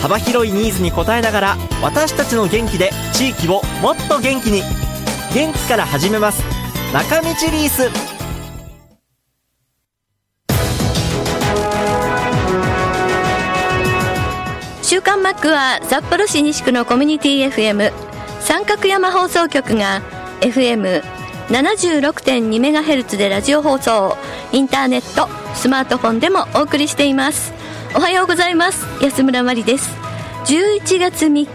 幅広いニーズに応えながら私たちの元気で地域をもっと元気に。元気から始めます。中道リース。週刊マックは札幌市西区のコミュニティ FM 三角山放送局が FM76.2MHz でラジオ放送。インターネットスマートフォンでもお送りしています。おはようございます。安村麻里です。11月3日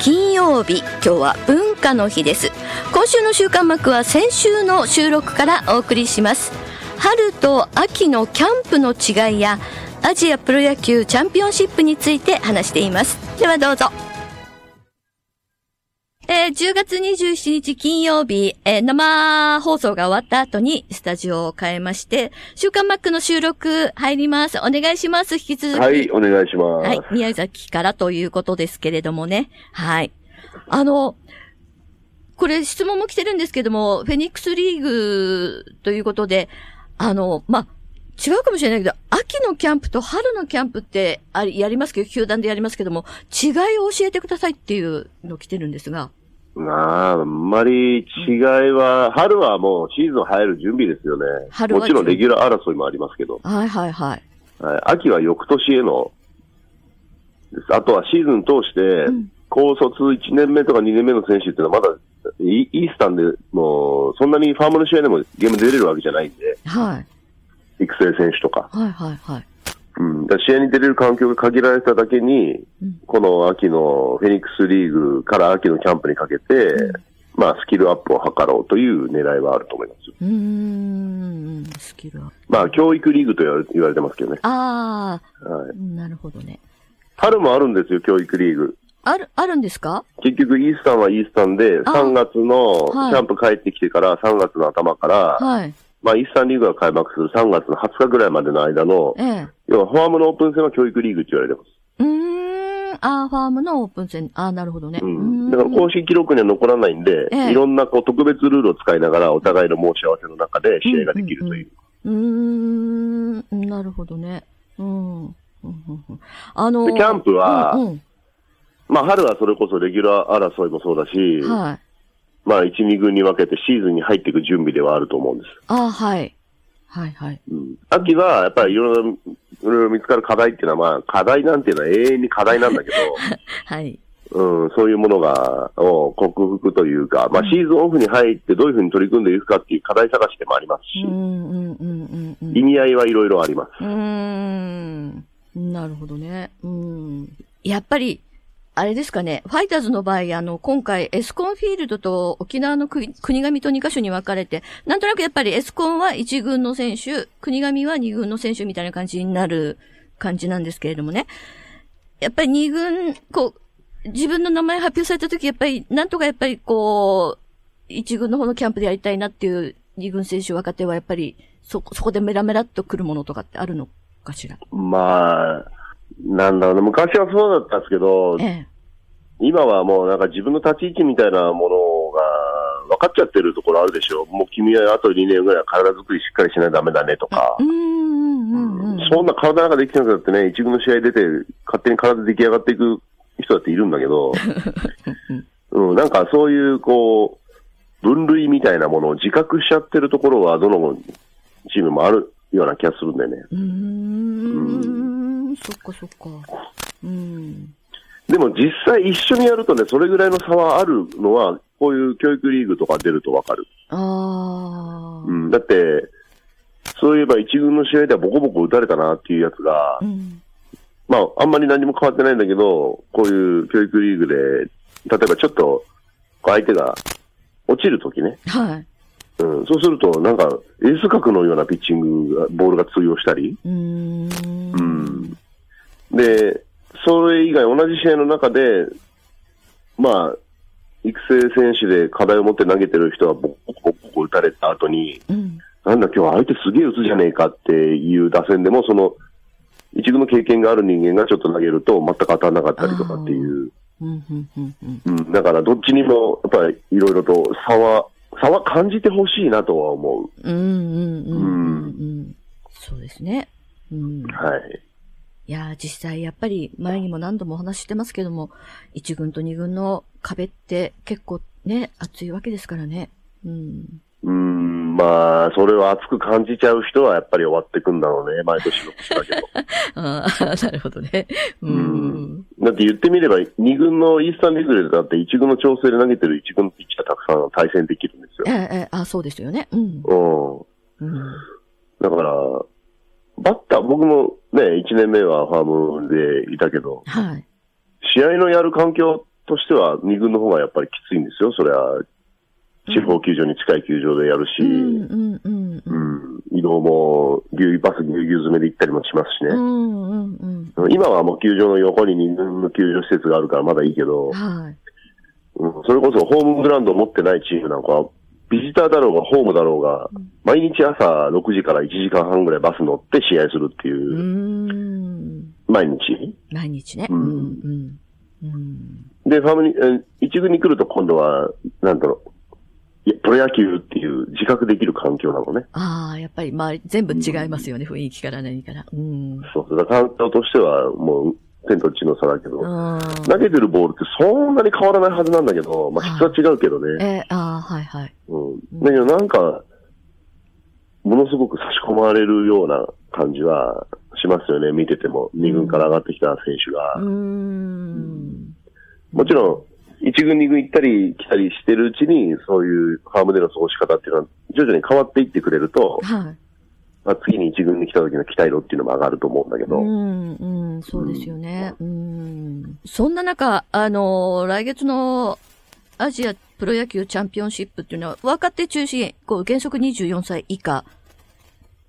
金曜日。今日は文化の日です。今週の週刊幕は先週の収録からお送りします。春と秋のキャンプの違いやアジアプロ野球チャンピオンシップについて話しています。ではどうぞ。えー、10月27日金曜日、えー、生放送が終わった後にスタジオを変えまして、週刊マックの収録入ります。お願いします。引き続き。はい、お願いします。はい、宮崎からということですけれどもね。はい。あの、これ質問も来てるんですけども、フェニックスリーグということで、あの、まあ、違うかもしれないけど、秋のキャンプと春のキャンプってあり、やりますけど、球団でやりますけども、違いを教えてくださいっていうの来てるんですが。まあ、あんまり違いは、春はもうシーズン入る準備ですよね。春はもちろんレギュラー争いもありますけど、はいはいはい。はい、秋は翌年への。あとはシーズン通して、ん高卒1年目とか2年目の選手っていうのはまだイイースタンでもう、そんなにファームの試合でもゲーム出れるわけじゃないんで、はい。育成選手とか。はいはいはい。うん、だ試合に出れる環境が限られただけに、うんこの秋のフェニックスリーグから秋のキャンプにかけて、まあ、スキルアップを図ろうという狙いはあると思います。うーん、スキルは。まあ、教育リーグと言われてますけどね。あはい。あ、なるほどね。春もあるんですよ、教育リーグ。ある、あるんですか？結局、イースタンはイースタンで、あ3月のキはいャンプ帰ってきてから、3月の頭から、はい。まあ、イースタンリーグが開幕する3月の20日ぐらいまでの間の、ええ。要はファームのオープン戦は教育リーグって言われてます。うーん、あーファームのオープン戦。あーなるほどね。うん。うーんだから公式記録には残らないんで、ええいろんなこう特別ルールを使いながらお互いの申し合わせの中で試合ができるという。うーん、なるほどね。うん。うんうんうんあのでキャンプはうんうんまあ春はそれこそレギュラー争いもそうだし、はい。まあ1、2軍に分けてシーズンに入っていく準備ではあると思うんです。あーはい。はいはい。うん、秋はやっぱりいろいろ、いろいろ見つかる課題っていうのは、まあ課題なんていうのは永遠に課題なんだけ はい。ど、うん、そういうものが、を克服というか、まあシーズンオフに入ってどういうふうに取り組んでいくかっていう課題探しでもありますし、うんうんうんうんうん。意味合いはいろいろあります。うーん。なるほどね。うん。やっぱり、あれですかね、ファイターズの場合、あの、今回、エスコンフィールドと沖縄の国神と2カ所に分かれて、なんとなくやっぱりエスコンは1軍の選手、国神は2軍の選手みたいな感じになる感じなんですけれどもね。やっぱり2軍、こう、自分の名前発表された時、やっぱり、なんとかやっぱりこう、1軍の方のキャンプでやりたいなっていう2軍選手若手はやっぱり、そ、そこでメラメラっと来るものとかってあるのかしら？まあ、なんだろうね、昔はそうだったんですけど、ええ。今はもうなんか自分の立ち位置みたいなものが分かっちゃってるところあるでしょ。もう君はあと2年ぐらい体作りしっかりしないとダメだねとか。そんな体なんかできてなくなってね、一軍の試合出て勝手に体出来上がっていく人だっているんだけど、うん、なんかそういうこう、分類みたいなものを自覚しちゃってるところはどのチームもあるような気がするんだよね。うーん、そっかそっか。うん。でも実際一緒にやるとね、それぐらいの差はあるのは、こういう教育リーグとか出るとわかる。ああ。うん、だって、そういえば一軍の試合ではボコボコ打たれたなっていうやつが、うん。まあ、あんまり何も変わってないんだけど、こういう教育リーグで、例えばちょっと、相手が落ちるときね、はい。うん、そうすると、なんか、エース格のようなピッチングが、ボールが通用したり。うん。で、それ以外同じ試合の中で、まあ、育成選手で課題を持って投げてる人はボコボコボコ打たれた後に、うん。なんだ今日相手すげえ打つじゃねえかっていう打線でも、その、一軍の経験がある人間がちょっと投げると全く当たらなかったりとかっていう。うん、うん、うん、うん。うん、だからどっちにも、やっぱりいろいろと差は、差は感じてほしいなとは思う。うん、うん、うん、うん。うんそうですね。うん。はい。いやー、実際やっぱり前にも何度もお話ししてますけども、一軍と二軍の壁って結構ね、厚いわけですからね。うん。うん、まあ、それを熱く感じちゃう人はやっぱり終わってくんだろうね、毎年のことだけど。ああ、なるほどね。うん。だって言ってみれば、二軍のイースタンリーグでだって一軍の調整で投げてる一軍のピッチャーたくさん対戦できるんですよえ。え、ええ、あ、そうですよね。うん。うん。うん。だから、バッター、僕もね、一年目はファームでいたけど、はい。試合のやる環境としては二軍の方がやっぱりきついんですよ。それは、地方球場に近い球場でやるし、移動もぎゅうバスぎゅうぎゅう詰めで行ったりもしますしね。うん、うん。今はもう球場の横に二軍の球場施設があるからまだいいけど、はい。うん、それこそホームグラウンドを持ってないチームなんかは、ビジターだろうがホームだろうが、毎日朝6時から1時間半ぐらいバス乗って試合するっていうう、ん。毎日？毎日ね。ううんん、うん。うん。で、ファームに、え一軍に来ると今度は、なんだろう、いやプロ野球っていう自覚できる環境なのね。ああ、やっぱり、まあ、全部違いますよね、雰囲気から何から。うん。そうそう。だから環境としてはもう、天と地の差だけど、うん。投げてるボールってそんなに変わらないはずなんだけど、まあ質は違うけどね。えー、ああ、はいはい。うん。だけどなんか、ものすごく差し込まれるような感じはしますよね、見てても。二軍から上がってきた選手が。うーん。もちろん、一軍二軍行ったり来たりしてるうちに、そういうファームでの過ごし方っていうのは徐々に変わっていってくれると、はい。まあ、次に一軍に来た時の期待度っていうのも上がると思うんだけど、うん、うん、そうですよね。うん。そんな中、あの、来月のアジアプロ野球チャンピオンシップっていうのは、若手中心、こう、原則24歳以下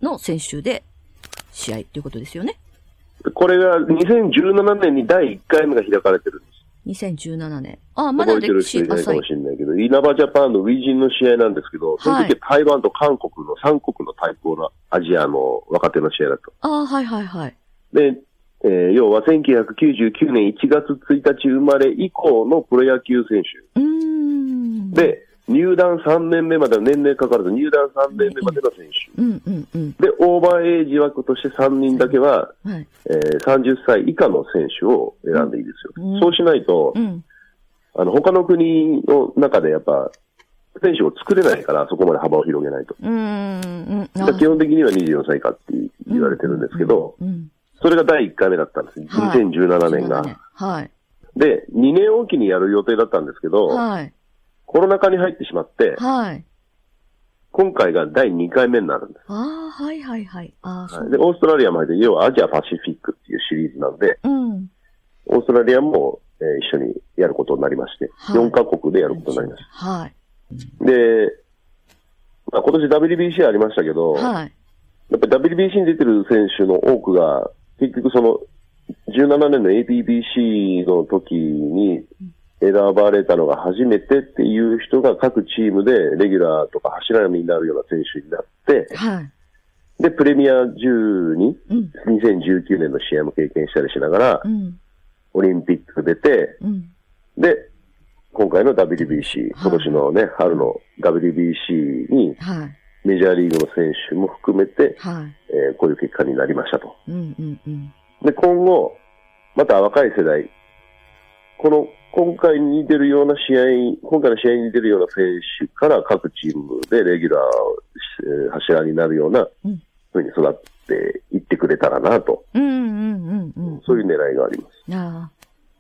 の選手で試合っていうことですよね。これが2017年に第1回目が開かれてるんです。2017年。ああ、まだ歴史浅いかもし。れないけど、稲葉ジャパンのウィジンの試合なんですけど、その時は台湾と韓国の3国の対抗のアジアの若手の試合だと。ああ、はいはいはい。で、えー要は1999年1月1日生まれ以降のプロ野球選手。うーん。、で、入団3年目までの年齢かかると入団3年目までの選手。うんうんうん。で、オーバーエイジ枠として3人だけは、はい。えー30歳以下の選手を選んでいいですよ。うんそうしないとう、ん。あの、他の国の中でやっぱ、選手を作れないから、そこまで幅を広げないと。うーん。だから基本的には24歳以下って言われてるんですけど、うん。それが第1回目だったんです。はい2017年が。はい。で、2年おきにやる予定だったんですけど、はい。コロナ禍に入ってしまって、はい。今回が第2回目になるんです。ああ、はいはいはい。ああ、そう。はいで、オーストラリアも入って、要はアジアパシフィックっていうシリーズなんで、うん。オーストラリアも、えー一緒にやることになりまして、はい4カ国でやることになりましはい。た。で、まあ、今年 WBC ありましたけど、はい。やっぱり WBC に出てる選手の多くが、結局その、17年の APBC の時に選ばれたのが初めてっていう人が各チームでレギュラーとか柱になるような選手になって、はい。で、プレミア10にうん。2019年の試合も経験したりしながらう、ん。オリンピック出て、うん。で、今回の WBC、今年のね、春の WBC にはい。メジャーリーグの選手も含めて、はい。えーこういう結果になりましたと。うんうんうん。で、今後、また若い世代、この、今回に出るような試合、今回の試合に出るような選手から各チームでレギュラー柱になるようなうん、ふうに育っていってくれたらなと、うんうんうんうん。そういう狙いがあります。ああ。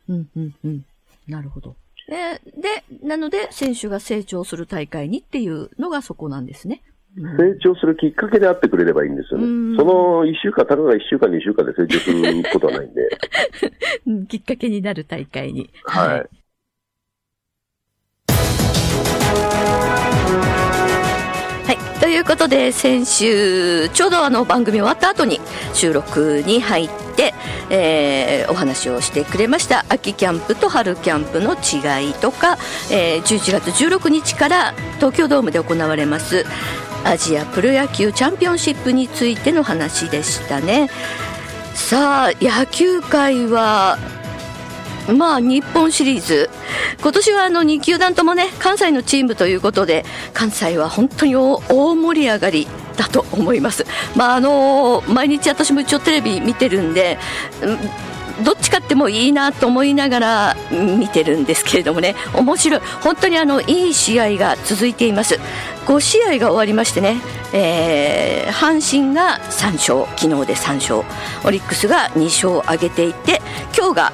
うんうんうん。なるほど。で、で、なので、選手が成長する大会にっていうのがそこなんですね。うん成長するきっかけであってくれればいいんですよね。うんその一週間、たかが一週間、二週間で成長することはないんで。う んきっかけになる大会に。はい。はい。といういうことで先週ちょうどあの番組終わった後に収録に入って、えーお話をしてくれました秋キャンプと春キャンプの違いとか、えー11月16日から東京ドームで行われますアジアプロ野球チャンピオンシップについての話でしたねさあ野球界はまあ日本シリーズ今年はあの2球団ともね関西のチームということで関西は本当に大盛り上がりだと思います。まああの毎日私も一応テレビ見てるんで。うんどっちかってもいいなと思いながら見てるんですけれどもね。面白い。本当にあのいい試合が続いています。5試合が終わりましてね、えー阪神が3勝昨日で3勝。オリックスが2勝挙げていて今日が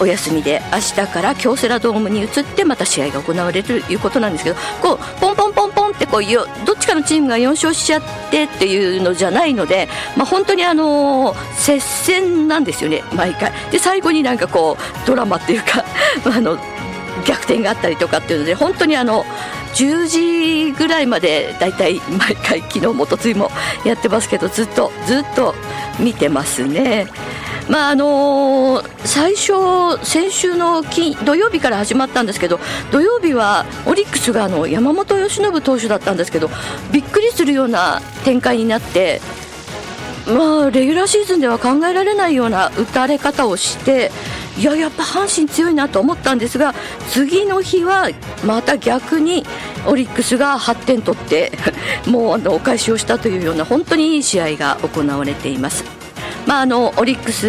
お休みで明日から京セラドームに移ってまた試合が行われるということなんですけどこうポンポンポンポンってこうよどっちかのチームが4勝しちゃってっていうのじゃないので、まあ、本当にあのー接戦なんですよね毎回で最後になんかこうドラマっていうか あの逆転があったりとかっていうので本当にあの10時ぐらいまでだいたい毎回昨日もとついもやってますけどずっとずっと見てますね。まああのー最初、先週の金土曜日から始まったんですけど土曜日はオリックスがあの山本由伸投手だったんですけどびっくりするような展開になってまあ、レギュラーシーズンでは考えられないような打たれ方をしていややっぱ阪神強いなと思ったんですが次の日はまた逆にオリックスが8点取って もうあのお返しをしたというような本当にいい試合が行われています。まあ、あのオリックス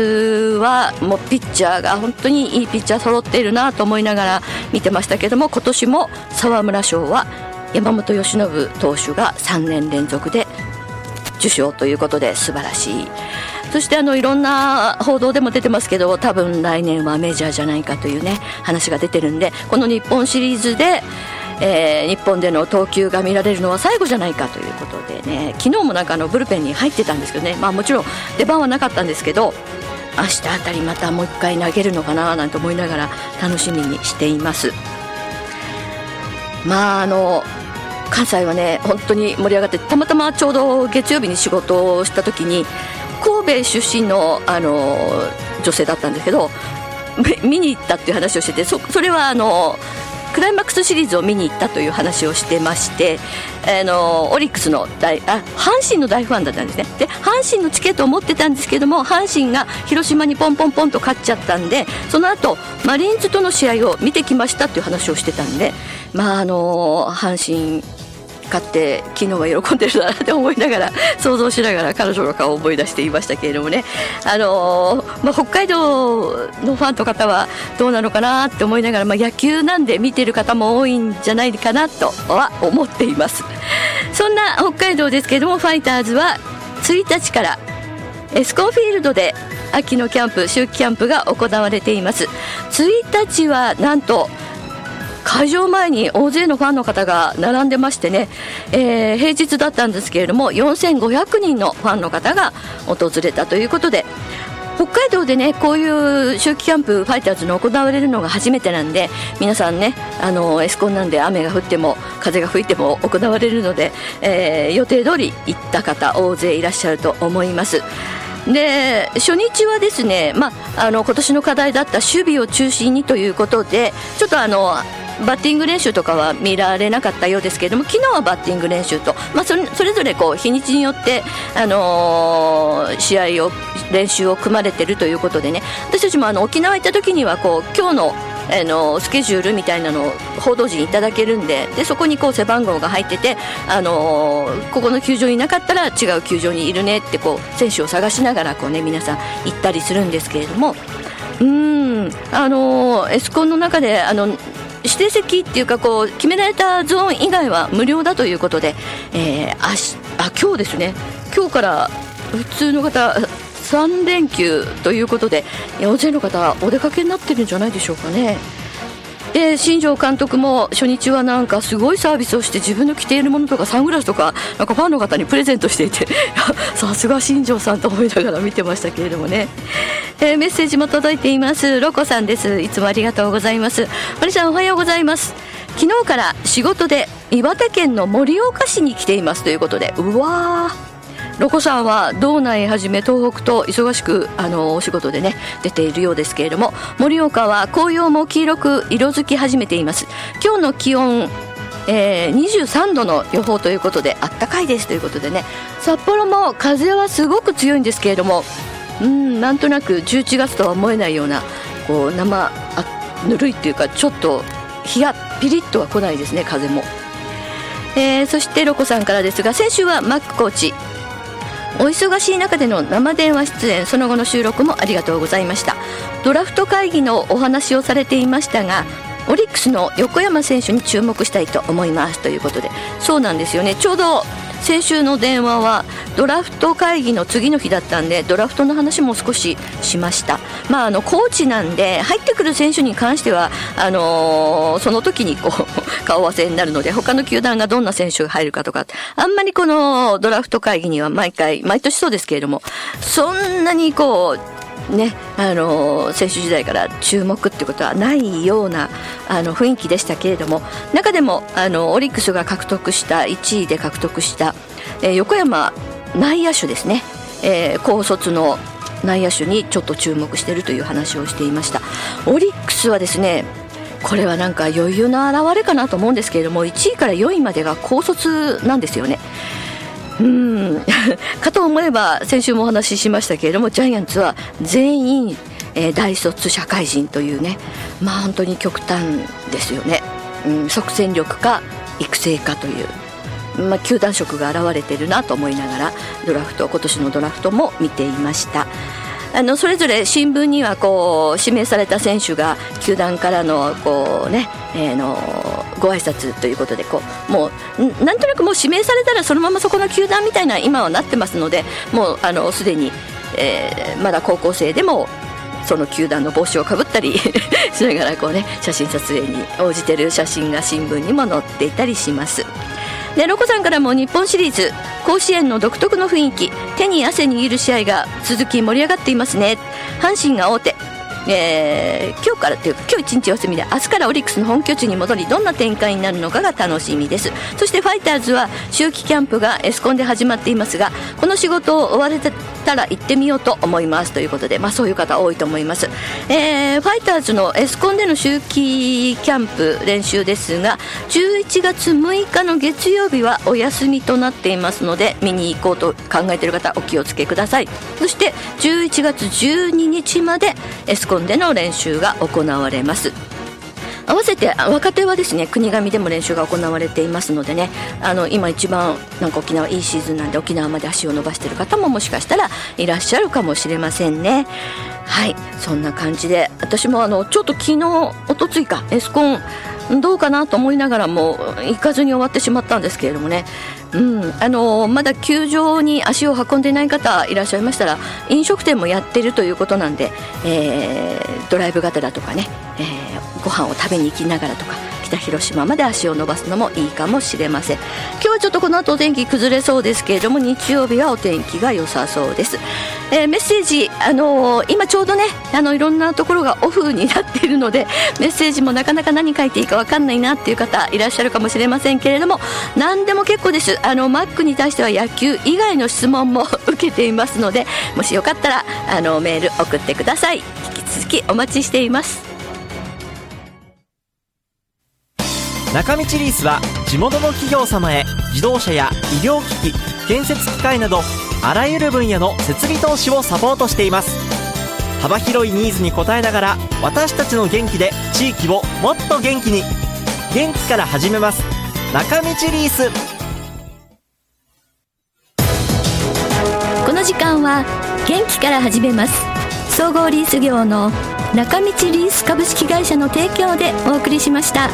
はもうピッチャーが本当にいいピッチャー揃っているなと思いながら見てましたけども今年も沢村賞は山本由伸投手が3年連続で受賞ということで素晴らしい。そしてあのいろんな報道でも出てますけど多分来年はメジャーじゃないかというね話が出てるんでこの日本シリーズで、えー日本での投球が見られるのは最後じゃないかということでね昨日もなんかあのブルペンに入ってたんですけどねまあもちろん出番はなかったんですけど明日あたりまたもう一回投げるのかななんて思いながら楽しみにしています。まああの関西はね本当に盛り上がってたまたまちょうど月曜日に仕事をした時に神戸出身のあの女性だったんですけど見に行ったっていう話をしててそそれはあのクライマックスシリーズを見に行ったという話をしてましてあのオリックスの大あ阪神の大ファンだったんですね。で阪神のチケットを持ってたんですけども阪神が広島にポンポンポンと勝っちゃったんでその後マリーンズとの試合を見てきましたっていう話をしてたんでまああの阪神勝って昨日は喜んでるなって思いながら想像しながら彼女の顔を思い出していましたけれどもね、あのーまあ、北海道のファンの方はどうなのかなって思いながら、まあ、野球なんで見てる方も多いんじゃないかなとは思っています。そんな北海道ですけどもファイターズは1日からエスコンフィールドで秋のキャンプ秋季キャンプが行われています。1日はなんと会場前に大勢のファンの方が並んでましてね、えー平日だったんですけれども4500人のファンの方が訪れたということで北海道でねこういう秋季キャンプファイターズの行われるのが初めてなんで皆さんねあのエスコンなんで雨が降っても風が吹いても行われるので、えー予定通り行った方大勢いらっしゃると思います。で初日はですね、まあ、あの今年の課題だった守備を中心にということでちょっとあのバッティング練習とかは見られなかったようですけれども昨日はバッティング練習と、まあ、それそれぞれこう日にちによって、あのー試合を練習を組まれているということでね私たちもあの沖縄行った時にはこう今日のあのスケジュールみたいなのを報道陣いただけるんででそこにこう背番号が入ってて、あのここの球場にいなかったら違う球場にいるねってこう選手を探しながらこう、ね、皆さん行ったりするんですけれども。うーん。あのエスコンの中であの指定席っていうかこう決められたゾーン以外は無料だということで、えー、あしあ今日ですね。今日から普通の方3連休ということで大勢の方お出かけになってるんじゃないでしょうかね。で新庄監督も初日はなんかすごいサービスをして自分の着ているものとかサングラスとかなんかファンの方にプレゼントしていて さすが新庄さんと思いながら見てましたけれどもね、えーメッセージも届いています。ロコさんです。いつもありがとうございます。マリさんおはようございます。昨日から仕事で岩手県の盛岡市に来ていますということでうわー。ロコさんは道内はじめ東北と忙しくあのお仕事でね出ているようですけれども盛岡は紅葉も黄色く色づき始めています。今日の気温えー、23度の予報ということであったかいですということでね札幌も風はすごく強いんですけれどもうんなんとなく11月とは思えないようなこう生あぬるいっていうかちょっと日がピリッとは来ないですね風も、えー、そしてロコさんからですが先週はマックコーチ。お忙しい中での生電話出演その後の収録もありがとうございました。ドラフト会議のお話をされていましたがオリックスの横山選手に注目したいと思いますということで。そうなんですよね。ちょうど先週の電話はドラフト会議の次の日だったんでドラフトの話も少ししました、まあ、あのコーチなんで入ってくる選手に関してはあのー、その時にこう顔合わせになるので他の球団がどんな選手が入るかとかあんまりこのドラフト会議には毎回毎年そうですけれどもそんなにこうね、あの選手時代から注目ってことはないようなあの雰囲気でしたけれども中でもあのオリックスが獲得した1位で獲得した、えー、横山内野手ですね、えー、高卒の内野手にちょっと注目しているという話をしていました。オリックスはですねこれはなんか余裕の表れかなと思うんですけれども1位から4位までが高卒なんですよね。うん。かと思えば先週もお話ししましたけれどもジャイアンツは全員、えー、大卒社会人というねまあ本当に極端ですよね、うん、即戦力か育成かという。まあ、球団色が現れてるなと思いながらドラフト今年のドラフトも見ていました。あのそれぞれ新聞にはこう指名された選手が球団からのこうね、えー、のご挨拶ということでこうもうなんとなくもう指名されたらそのままそこの球団みたいな今はなってますのでもうあのすでに、えー、まだ高校生でもその球団の帽子をかぶったり しながらこうね写真撮影に応じてる写真が新聞にも載っていたりします。ねロコさんからも日本シリーズ甲子園の独特の雰囲気手に汗握る試合が続き盛り上がっていますね。阪神が大手えー、今日からというか今日一日休みで明日からオリックスの本拠地に戻りどんな展開になるのかが楽しみです。そしてファイターズは秋季キャンプがエスコンで始まっていますがこの仕事を終われたら行ってみようと思います。ということで、まあ、そういう方多いと思います、えー、ファイターズのエスコンでの秋季キャンプ練習ですが11月6日の月曜日はお休みとなっていますので見に行こうと考えている方お気をつけください。そして11月12日までエスコンでの練習が行われます。合わせて若手はですね国頭でも練習が行われていますのでね。あの今一番なんか沖縄いいシーズンなんで沖縄まで足を伸ばしている方ももしかしたらいらっしゃるかもしれませんね。はいそんな感じで私もあのちょっと昨日おとついかエスコンどうかなと思いながらも行かずに終わってしまったんですけれどもね。うん、あのまだ球場に足を運んでいない方いらっしゃいましたら飲食店もやってるということなんで、えー、ドライブ型だとかね、えー、ご飯を食べに行きながらとか北広島まで足を伸ばすのもいいかもしれません。今日はちょっとこの後お天気崩れそうですけれども日曜日はお天気が良さそうです、えー、メッセージ、あのー、今ちょうどねあのいろんなところがオフになっているのでメッセージもなかなか何書いていいか分かんないなっていう方いらっしゃるかもしれませんけれども何でも結構です。あのマックに対しては野球以外の質問も受けていますのでもしよかったらあのメール送ってください。引き続きお待ちしています。中道リースは地元の企業様へ自動車や医療機器建設機械などあらゆる分野の設備投資をサポートしています。幅広いニーズに応えながら私たちの元気で地域をもっと元気に。元気から始めます。中道リース。この時間は元気から始めます。総合リース業の中道リース株式会社の提供でお送りしました。